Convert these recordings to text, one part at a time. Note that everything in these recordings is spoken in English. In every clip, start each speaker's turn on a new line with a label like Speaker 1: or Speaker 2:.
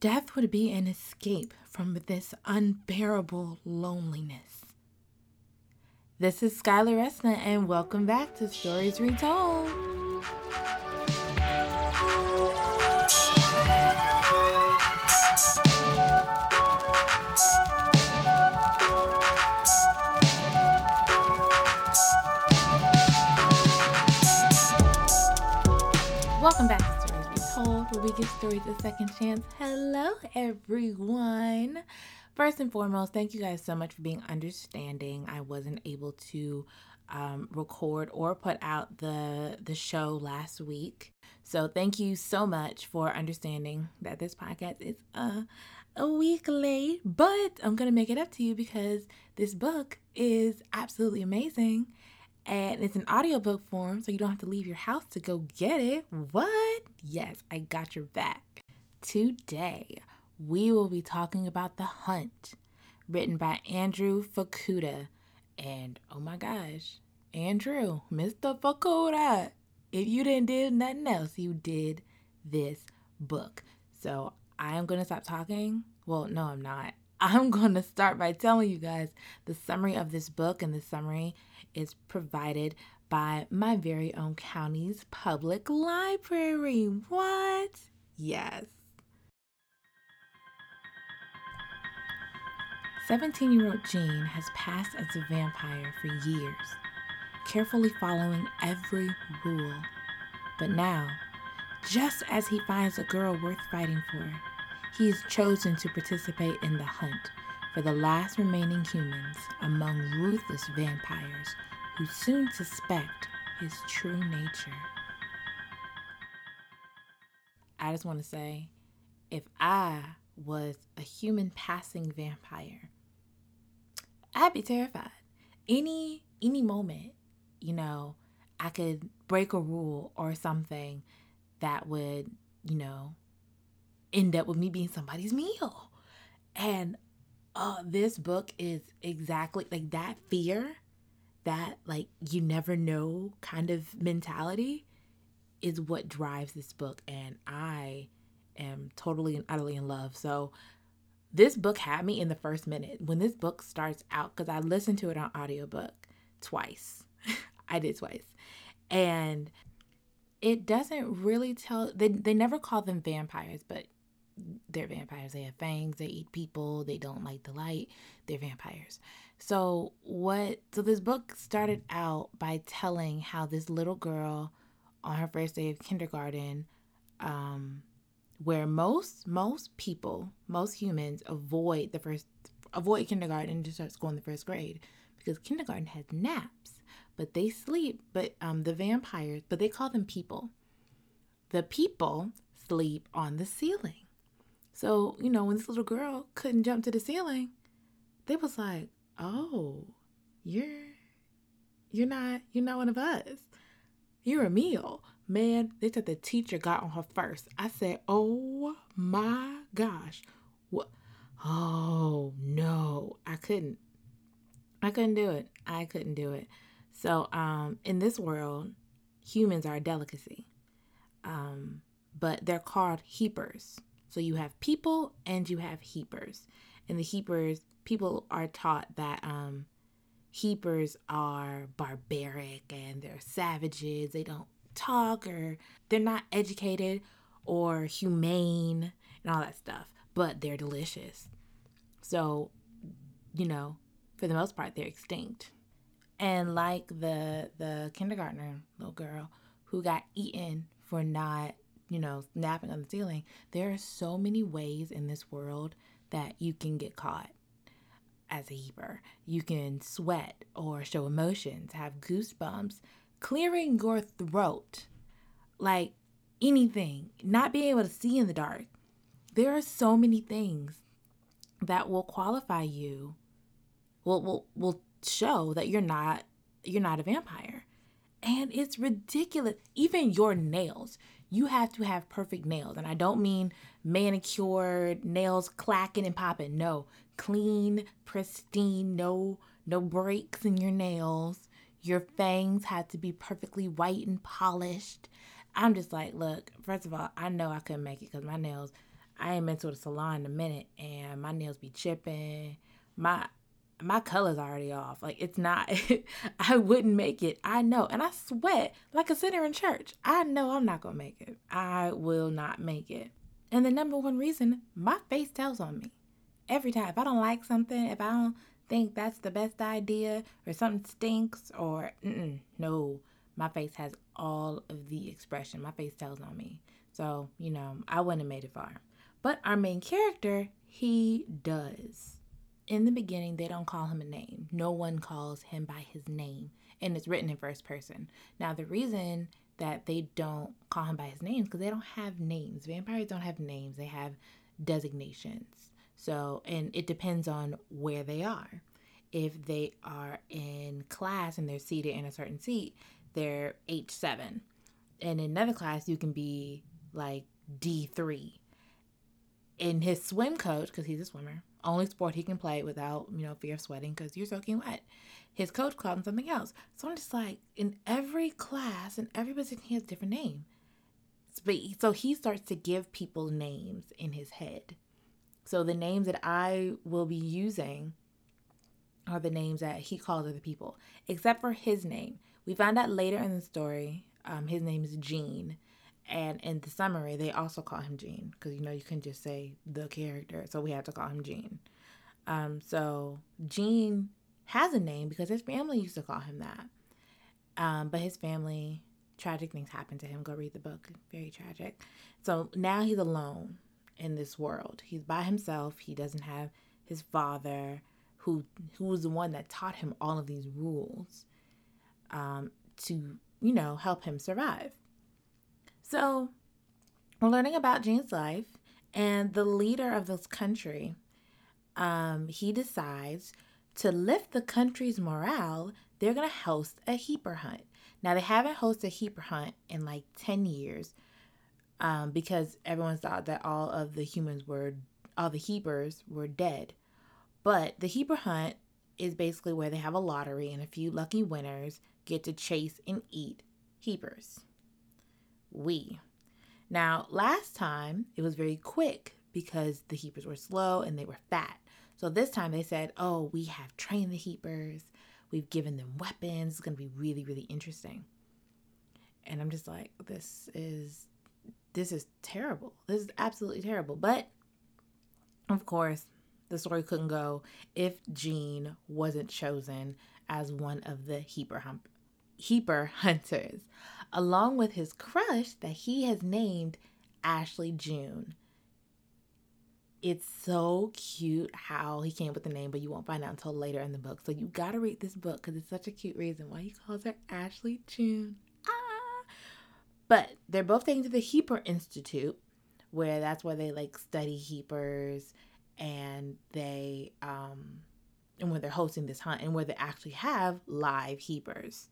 Speaker 1: Death would be an escape from this unbearable loneliness. This is Skylar Resna, and welcome back to Stories Retold. Stories Retold, we give stories a second chance. Hello, everyone. First and foremost, thank you guys so much for being understanding. I wasn't able to um, record or put out the the show last week, so thank you so much for understanding that this podcast is uh, a week late. But I'm gonna make it up to you because this book is absolutely amazing and it's an audiobook form, so you don't have to leave your house to go get it. What? Yes, I got your back. Today, we will be talking about The Hunt, written by Andrew Fukuda. And oh my gosh, Andrew, Mr. Fukuda, if you didn't do nothing else, you did this book. So I am going to stop talking. Well, no, I'm not. I'm going to start by telling you guys the summary of this book, and the summary is provided by my very own county's public library. What? Yes. 17 year old Gene has passed as a vampire for years, carefully following every rule. But now, just as he finds a girl worth fighting for, he has chosen to participate in the hunt for the last remaining humans among ruthless vampires who soon suspect his true nature. I just want to say if I was a human passing vampire, I'd be terrified. Any any moment, you know, I could break a rule or something that would, you know, end up with me being somebody's meal. And uh, this book is exactly like that fear, that like you never know kind of mentality is what drives this book. And I am totally and utterly in love. So this book had me in the first minute when this book starts out because I listened to it on audiobook twice. I did twice. And it doesn't really tell they they never call them vampires, but they're vampires. They have fangs, they eat people, they don't like the light. They're vampires. So what so this book started out by telling how this little girl on her first day of kindergarten um where most most people, most humans avoid the first avoid kindergarten just start school in the first grade because kindergarten has naps, but they sleep. But um, the vampires, but they call them people. The people sleep on the ceiling. So you know when this little girl couldn't jump to the ceiling, they was like, "Oh, you're you're not you're not one of us. You're a meal." Man, they said the teacher got on her first. I said, "Oh my gosh, what? Oh no, I couldn't. I couldn't do it. I couldn't do it." So, um, in this world, humans are a delicacy, um, but they're called heapers. So you have people and you have heapers, and the heapers people are taught that um, heapers are barbaric and they're savages. They don't talk or they're not educated or humane and all that stuff, but they're delicious. So, you know, for the most part, they're extinct. And like the the kindergartner little girl who got eaten for not, you know, napping on the ceiling, there are so many ways in this world that you can get caught as a heaper. You can sweat or show emotions, have goosebumps, clearing your throat, like anything, not being able to see in the dark. There are so many things that will qualify you, will will will show that you're not you're not a vampire. And it's ridiculous. Even your nails, you have to have perfect nails. And I don't mean manicured, nails clacking and popping. No, clean, pristine, no no breaks in your nails. Your fangs have to be perfectly white and polished. I'm just like, look, first of all, I know I couldn't make it because my nails, I ain't been to the salon in a minute and my nails be chipping. My my color's already off. Like it's not I wouldn't make it. I know. And I sweat like a sinner in church. I know I'm not gonna make it. I will not make it. And the number one reason, my face tells on me. Every time. If I don't like something, if I don't think that's the best idea or something stinks or no, my face has all of the expression. My face tells on me. So, you know, I wouldn't have made it far. But our main character, he does. In the beginning, they don't call him a name. No one calls him by his name, and it's written in first person. Now, the reason that they don't call him by his name is because they don't have names. Vampires don't have names, they have designations. So, and it depends on where they are. If they are in class and they're seated in a certain seat, they're H7. And in another class, you can be like D3 in his swim coach, because he's a swimmer, only sport he can play without, you know, fear of sweating because you're soaking wet. His coach called him something else. So I'm just like, in every class and every position, he has a different name. So he starts to give people names in his head. So the names that I will be using are the names that he calls other people, except for his name. We find out later in the story, um, his name is Gene. And in the summary, they also call him Gene because you know you can just say the character, so we had to call him Gene. Um, so Gene has a name because his family used to call him that. Um, but his family, tragic things happened to him. Go read the book, very tragic. So now he's alone in this world. He's by himself. He doesn't have his father, who who was the one that taught him all of these rules, um, to you know help him survive. So, we're learning about Gene's life, and the leader of this country, um, he decides to lift the country's morale, they're to host a heaper hunt. Now, they haven't hosted a heaper hunt in like 10 years um, because everyone thought that all of the humans were, all the heapers were dead. But the heaper hunt is basically where they have a lottery and a few lucky winners get to chase and eat heapers we. Now, last time it was very quick because the heapers were slow and they were fat. So this time they said, oh, we have trained the heapers, we've given them weapons. It's going to be really, really interesting. And I'm just like, this is this is terrible. This is absolutely terrible. But of course, the story couldn't go if Gene wasn't chosen as one of the heaper hump, heaper hunters along with his crush that he has named Ashley June. It's so cute how he came up with the name, but you won't find out until later in the book. So you gotta read this book because it's such a cute reason why he calls her Ashley June. Ah! But they're both taken to the Heaper Institute, where that's where they like study heapers and they um and where they're hosting this hunt and where they actually have live heapers.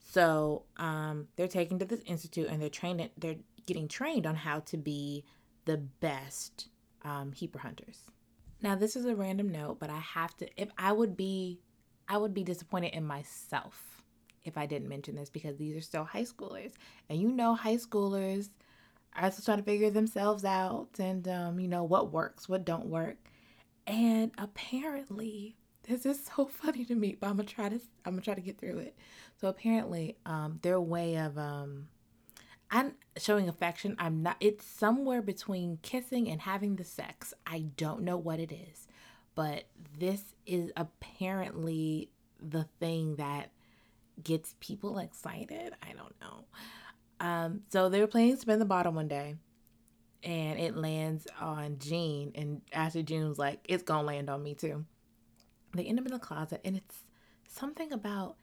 Speaker 1: So um, they're taken to this institute and they're trained. They're getting trained on how to be the best um, heaper hunters. Now this is a random note, but I have to. If I would be, I would be disappointed in myself if I didn't mention this because these are still high schoolers, and you know, high schoolers are still trying to figure themselves out and um, you know what works, what don't work, and apparently this is so funny to me, but I'm gonna try to I'm gonna try to get through it. So apparently, um, their way of um, I'm showing affection. I'm not. It's somewhere between kissing and having the sex. I don't know what it is, but this is apparently the thing that gets people excited. I don't know. Um, so they were planning to spin the bottle one day, and it lands on Gene, and Ashley June's like, "It's gonna land on me too." They end up in the closet, and it's something about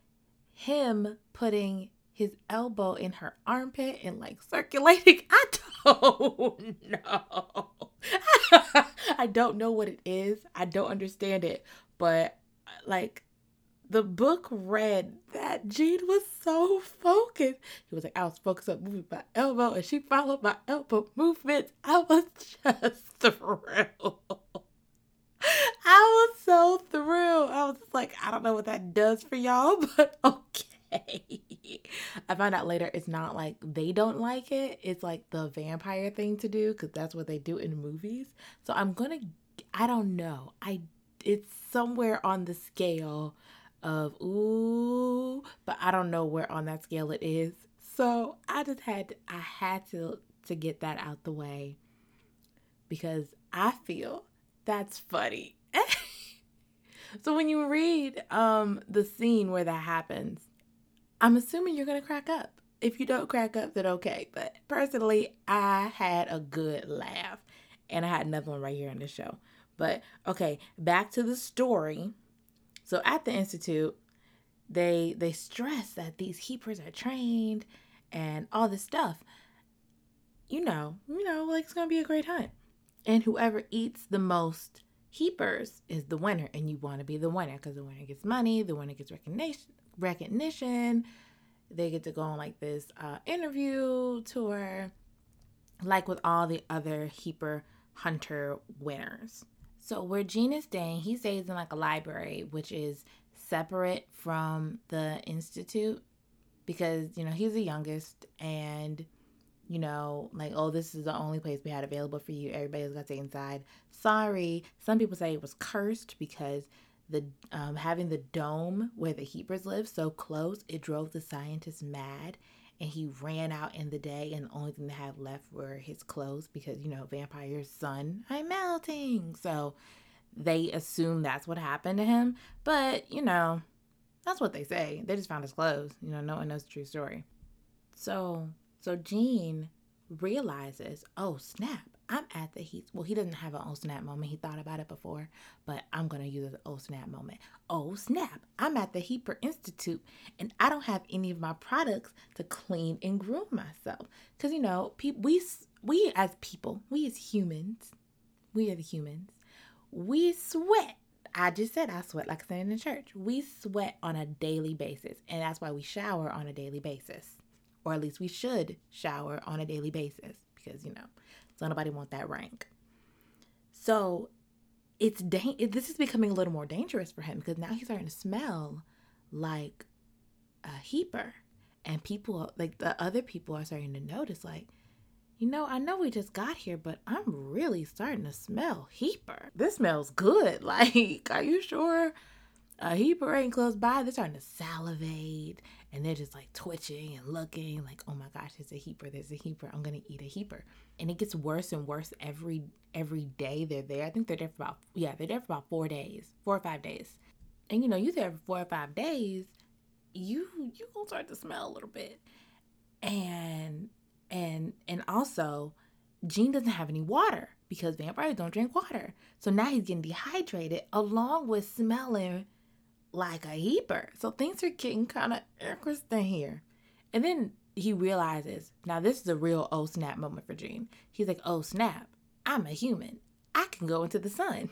Speaker 1: him putting his elbow in her armpit and like circulating. I don't know. I don't know what it is. I don't understand it. But like the book read that Gene was so focused. He was like, I was focused on moving my elbow and she followed my elbow movements. I was just thrilled. I was so thrilled. I was like, I don't know what that does for y'all, but okay. I found out later it's not like they don't like it. It's like the vampire thing to do because that's what they do in movies. So I'm gonna. I don't know. I it's somewhere on the scale of ooh, but I don't know where on that scale it is. So I just had I had to to get that out the way because I feel that's funny. So when you read um the scene where that happens, I'm assuming you're gonna crack up. If you don't crack up, then okay. But personally, I had a good laugh. And I had another one right here on the show. But okay, back to the story. So at the institute, they they stress that these heapers are trained and all this stuff. You know, you know, like it's gonna be a great hunt. And whoever eats the most heapers is the winner, and you want to be the winner because the winner gets money, the winner gets recognition. Recognition. They get to go on like this uh, interview tour, like with all the other heaper hunter winners. So where Gene is staying, he stays in like a library, which is separate from the institute because you know he's the youngest and you know like oh this is the only place we had available for you. Everybody's got to stay inside. Sorry. Some people say it was cursed because the um, having the dome where the heapers live so close it drove the scientists mad. And he ran out in the day and the only thing they had left were his clothes because you know vampires sun i'm melting. So they assume that's what happened to him. But you know that's what they say. They just found his clothes. You know no one knows the true story. So so gene realizes oh snap I'm at the heat. Well, he doesn't have an oh snap moment. He thought about it before, but I'm gonna use an oh snap moment. Oh snap! I'm at the Heaper Institute, and I don't have any of my products to clean and groom myself. Cause you know, people we we as people, we as humans, we are the humans. We sweat. I just said I sweat like I said in the church. We sweat on a daily basis, and that's why we shower on a daily basis, or at least we should shower on a daily basis because you know so nobody want that rank. So it's da- this is becoming a little more dangerous for him because now he's starting to smell like a heaper. And people, like the other people, are starting to notice, like, you know, I know we just got here, but I'm really starting to smell heaper. This smells good. Like, are you sure a heaper ain't close by? They're starting to salivate and they're just like twitching and looking like, oh my gosh, there's a heaper, there's a heaper. I'm gonna eat a heaper and it gets worse and worse every every day they're there. I think they're there for about yeah, they're there for about four days, four or five days. And you know, you there for four or five days, you you gonna start to smell a little bit. And and and also Gene doesn't have any water because vampires don't drink water. So now he's getting dehydrated along with smelling like a heaper. So things are getting kind of interesting here. And then he realizes now this is a real oh snap moment for Gene. He's like, oh snap, I'm a human. I can go into the sun.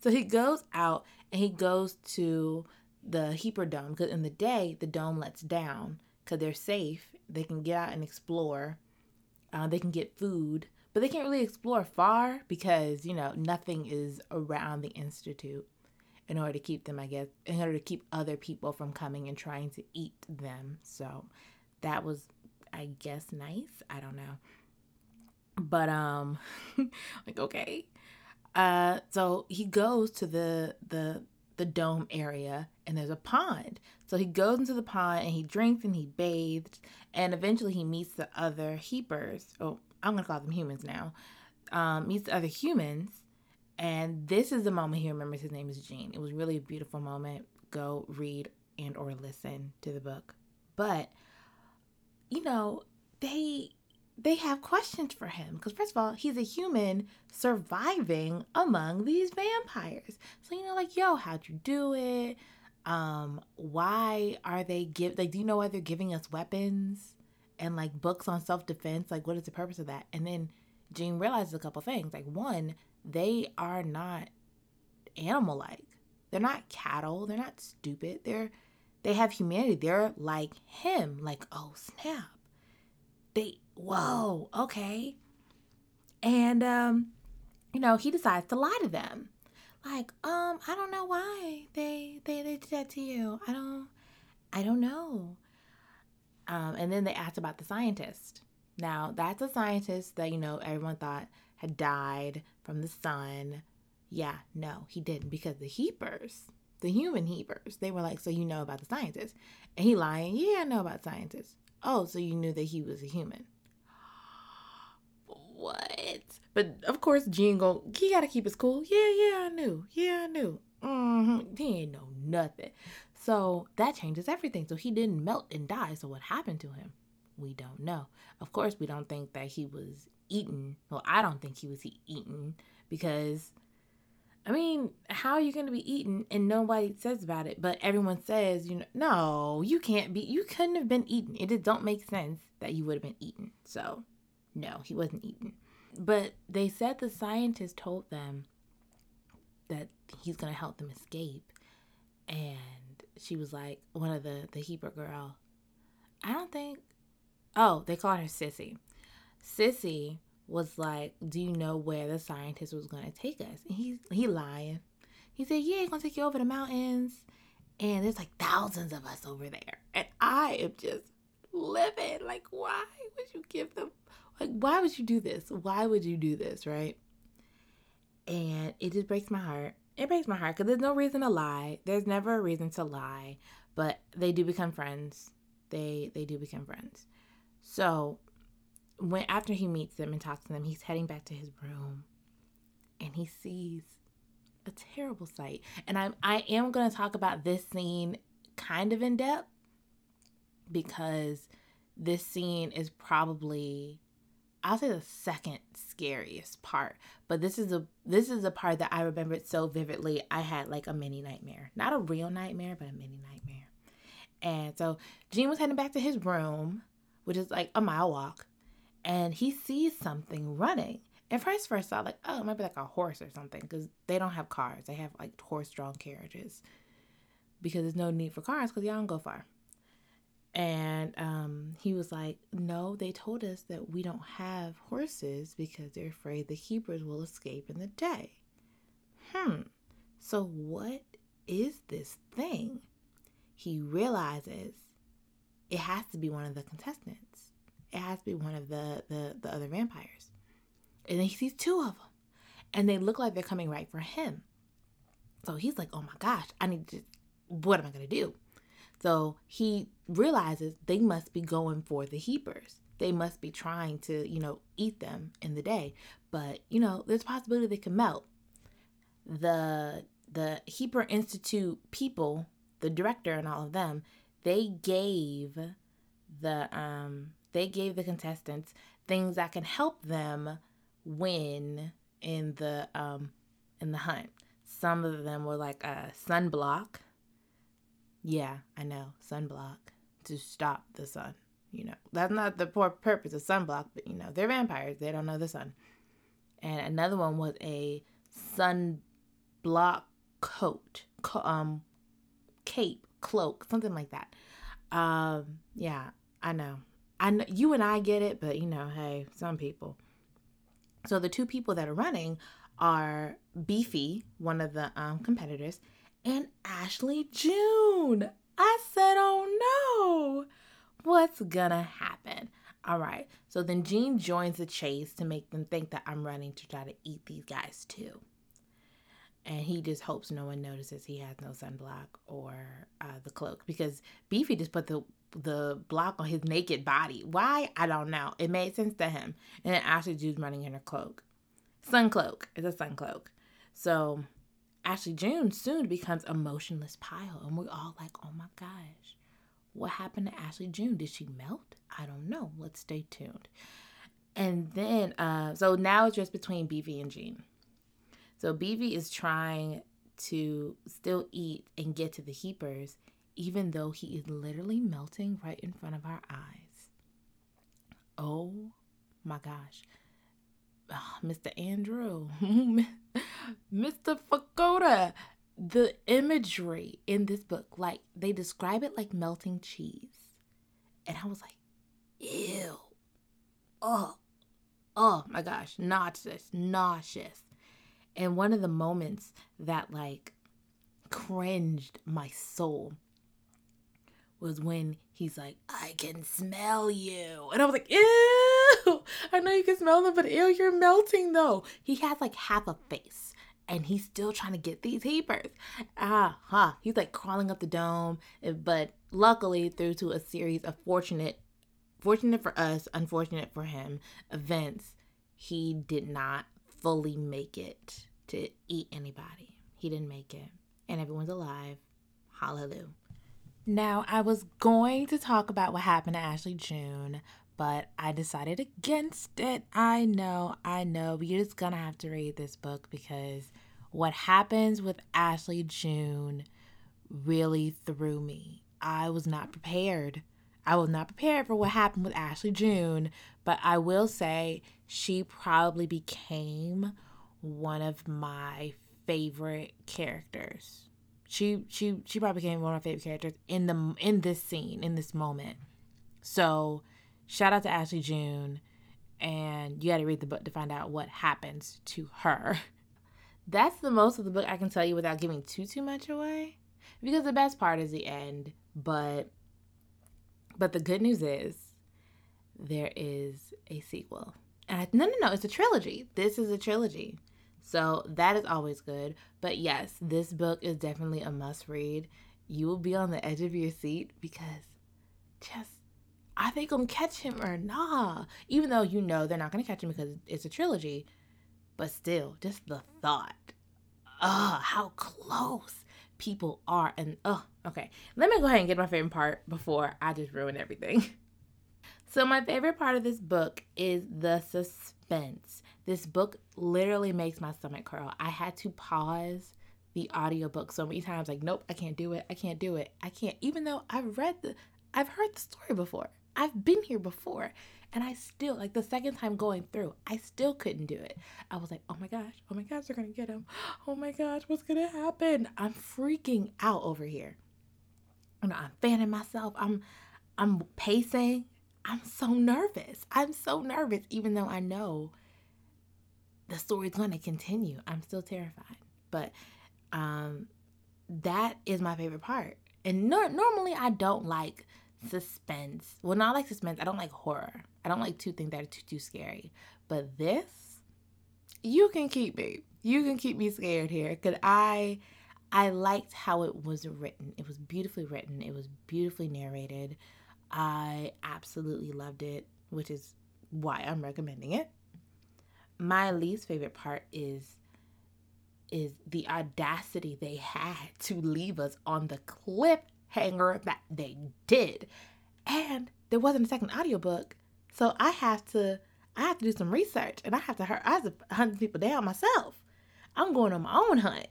Speaker 1: So he goes out and he goes to the Heaper Dome because in the day the dome lets down because they're safe. They can get out and explore. Uh, they can get food, but they can't really explore far because you know nothing is around the institute in order to keep them, I guess, in order to keep other people from coming and trying to eat them. So that was I guess nice. I don't know. But um like okay. Uh so he goes to the the the dome area and there's a pond. So he goes into the pond and he drinks and he bathes and eventually he meets the other heapers. Oh, I'm gonna call them humans now. Um, meets the other humans, and this is the moment he remembers his name is Gene. It was really a beautiful moment. Go read and or listen to the book. But you know, they they have questions for him because first of all he's a human surviving among these vampires so you know like yo how'd you do it um why are they give like do you know why they're giving us weapons and like books on self-defense like what is the purpose of that and then gene realizes a couple things like one they are not animal like they're not cattle they're not stupid they're they have humanity. They're like him, like, oh snap. They whoa, okay. And um, you know, he decides to lie to them. Like, um, I don't know why they they, they did that to you. I don't I don't know. Um, and then they asked about the scientist. Now, that's a scientist that, you know, everyone thought had died from the sun. Yeah, no, he didn't because the Heapers, the human Heapers, they were like, So you know about the scientists? And he lying, Yeah, I know about scientists. Oh, so you knew that he was a human. what? But of course, Gene go, he gotta keep his cool. Yeah, yeah, I knew. Yeah, I knew. Mm-hmm. He ain't know nothing. So that changes everything. So he didn't melt and die. So what happened to him? We don't know. Of course, we don't think that he was eaten. Well, I don't think he was eaten because, I mean, how are you going to be eaten and nobody says about it? But everyone says, you know, no, you can't be. You couldn't have been eaten. It just don't make sense that you would have been eaten. So, no, he wasn't eaten. But they said the scientist told them that he's going to help them escape. And she was like, one of the, the heaper girl, I don't think, oh, they called her Sissy. Sissy was like, do you know where the scientist was going to take us? And he, he lying. He said, yeah, he's going to take you over the mountains. And there's like thousands of us over there. And I am just living. Like, why would you give them, like, why would you do this? Why would you do this, right? And it just breaks my heart. It breaks my heart because there's no reason to lie. There's never a reason to lie, but they do become friends. They they do become friends. So when after he meets them and talks to them, he's heading back to his room, and he sees a terrible sight. And I'm I am going to talk about this scene kind of in depth because this scene is probably I'll say the second scariest part, but this is a this is a part that I remembered so vividly. I had like a mini nightmare, not a real nightmare, but a mini nightmare. And so Gene was heading back to his room, which is like a mile walk, and he sees something running. And first, first thought like, oh, it might be like a horse or something, because they don't have cars. They have like horse-drawn carriages, because there's no need for cars, because y'all don't go far. And um, he was like, No, they told us that we don't have horses because they're afraid the Heapers will escape in the day. Hmm, so what is this thing? He realizes it has to be one of the contestants. It has to be one of the, the, the other vampires. And he sees two of them. And they look like they're coming right for him. So he's like, oh my gosh, I need to, what am I going to do? So he realizes they must be going for the heapers. They must be trying to, you know, eat them in the day. But, you know, there's a possibility they can melt. The the Heaper Institute people, the director and all of them, they gave the um they gave the contestants things that can help them win in the um in the hunt. Some of them were like a sunblock yeah, I know. Sunblock to stop the sun. You know, that's not the poor purpose of sunblock, but you know, they're vampires. They don't know the sun. And another one was a sunblock coat, um, cape, cloak, something like that. Um, yeah, I know. I you and I get it, but you know, hey, some people. So the two people that are running are Beefy, one of the um, competitors, and Ashley June. I said, oh no, what's gonna happen? All right, so then Gene joins the chase to make them think that I'm running to try to eat these guys too. And he just hopes no one notices he has no sunblock or uh, the cloak because Beefy just put the the block on his naked body. Why? I don't know. It made sense to him. And then Ashley June's running in her cloak. Sun cloak. It's a sun cloak. So Ashley June soon becomes a motionless pile. And we're all like, oh my gosh, what happened to Ashley June? Did she melt? I don't know. Let's stay tuned. And then, uh, so now it's just between Beefy and Gene. So Beefy is trying to still eat and get to the heapers, even though he is literally melting right in front of our eyes. Oh my gosh. Ah, oh, Mr. Andrew, Mr. Fukuda, the imagery in this book, like they describe it like melting cheese. And I was like, ew. Oh, oh my gosh, nauseous, nauseous. And one of the moments that like cringed my soul was when he's like, I can smell you. And I was like, ew, I know you can smell them, but ew, you're melting though. He has like half a face and he's still trying to get these heapers. Ah, huh. He's like crawling up the dome, eh, but luckily, through to a series of fortunate, fortunate for us, unfortunate for him, events, he did not fully make it to eat anybody. He didn't make it, and everyone's alive. Hallelujah. Now, I was going to talk about what happened to Ashley June, but I decided against it. I know, I know, but you're just gonna have to read this book because what happens with Ashley June really threw me. I was not prepared. I was not prepared for what happened with Ashley June, but I will say she probably became one of my favorite characters she she she probably became one of my favorite characters in the in this scene in this moment. So, shout out to Ashley June, and you got to read the book to find out what happens to her. That's the most of the book I can tell you without giving too too much away, because the best part is the end. But but the good news is there is a sequel. And I, no no no, it's a trilogy. This is a trilogy. So that is always good. But yes, this book is definitely a must read. You will be on the edge of your seat because just are they gonna catch him or nah? Even though you know they're not gonna catch him because it's a trilogy, but still, just the thought. Ugh, how close people are. And ugh, okay. Let me go ahead and get my favorite part before I just ruin everything. So, my favorite part of this book is the suspense. This book literally makes my stomach curl. I had to pause the audiobook so many times like nope i can't do it. I can't do it. I can't. Even though i've read the i've heard the story before. I've been here before. And i still like the second time going through i still couldn't do it. I was like oh my gosh oh my gosh they're gonna get him oh my gosh what's gonna happen? I'm freaking out over here. And i'm fanning myself. I'm i'm pacing. I'm so nervous. I'm so nervous, even though I know the story's going to continue. I'm still terrified. But um, that is my favorite part. And no- normally I don't like suspense. Well, not like suspense. I don't like horror. I don't like two things that are too too scary. But this, you can keep me. You can keep me scared here because I I liked how it was written. It was beautifully written. It was beautifully narrated. I absolutely loved it, which is why I'm recommending it. My least favorite part is is the audacity they had to leave us on the cliffhanger that they did. And there wasn't a second audiobook. So I have to I have to do some research and I have to I have to hunt people down myself. I'm going on my own hunt.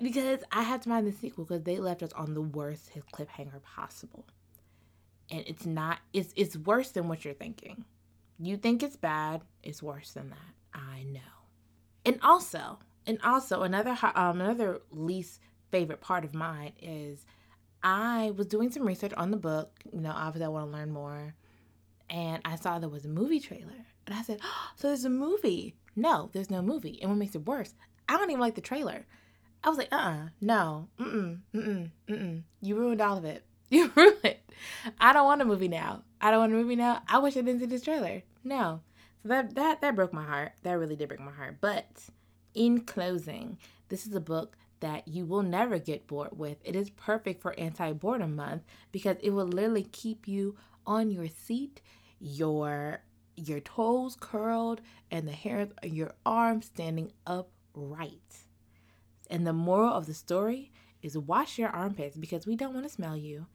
Speaker 1: Because I have to find the sequel because they left us on the worst cliffhanger possible and it's not it's it's worse than what you're thinking. You think it's bad, it's worse than that. I know. And also, and also another um another least favorite part of mine is I was doing some research on the book, you know, obviously I want to learn more. And I saw there was a movie trailer. And I said, oh, so there's a movie. No, there's no movie. And what makes it worse, I don't even like the trailer. I was like, uh uh no, mm mm, mm mm, mm mm. You ruined all of it. You ruined. I don't want a movie now. I don't want a movie now. I wish I didn't see this trailer. No. So that that that broke my heart. That really did break my heart. But in closing, this is a book that you will never get bored with. It is perfect for anti-boredom month because it will literally keep you on your seat, your your toes curled, and the hairs on your arms standing upright. And the moral of the story is wash your armpits because we don't want to smell you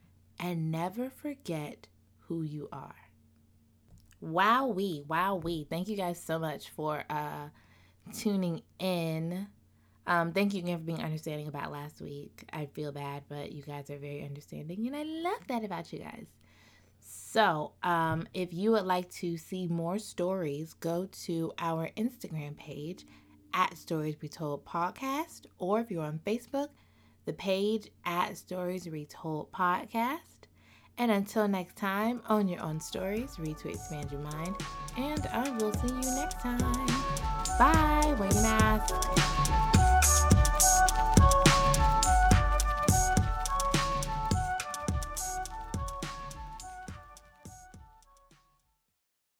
Speaker 1: and never forget who you are. Wow, we, wow, we. Thank you guys so much for uh, tuning in. Um, thank you again for being understanding about last week. I feel bad, but you guys are very understanding, and I love that about you guys. So, um, if you would like to see more stories, go to our Instagram page at Stories Retold Podcast, or if you're on Facebook, the page at Stories Retold Podcast. And until next time, own your own stories, read to expand your mind, and I will see you next time. Bye. Wear mask.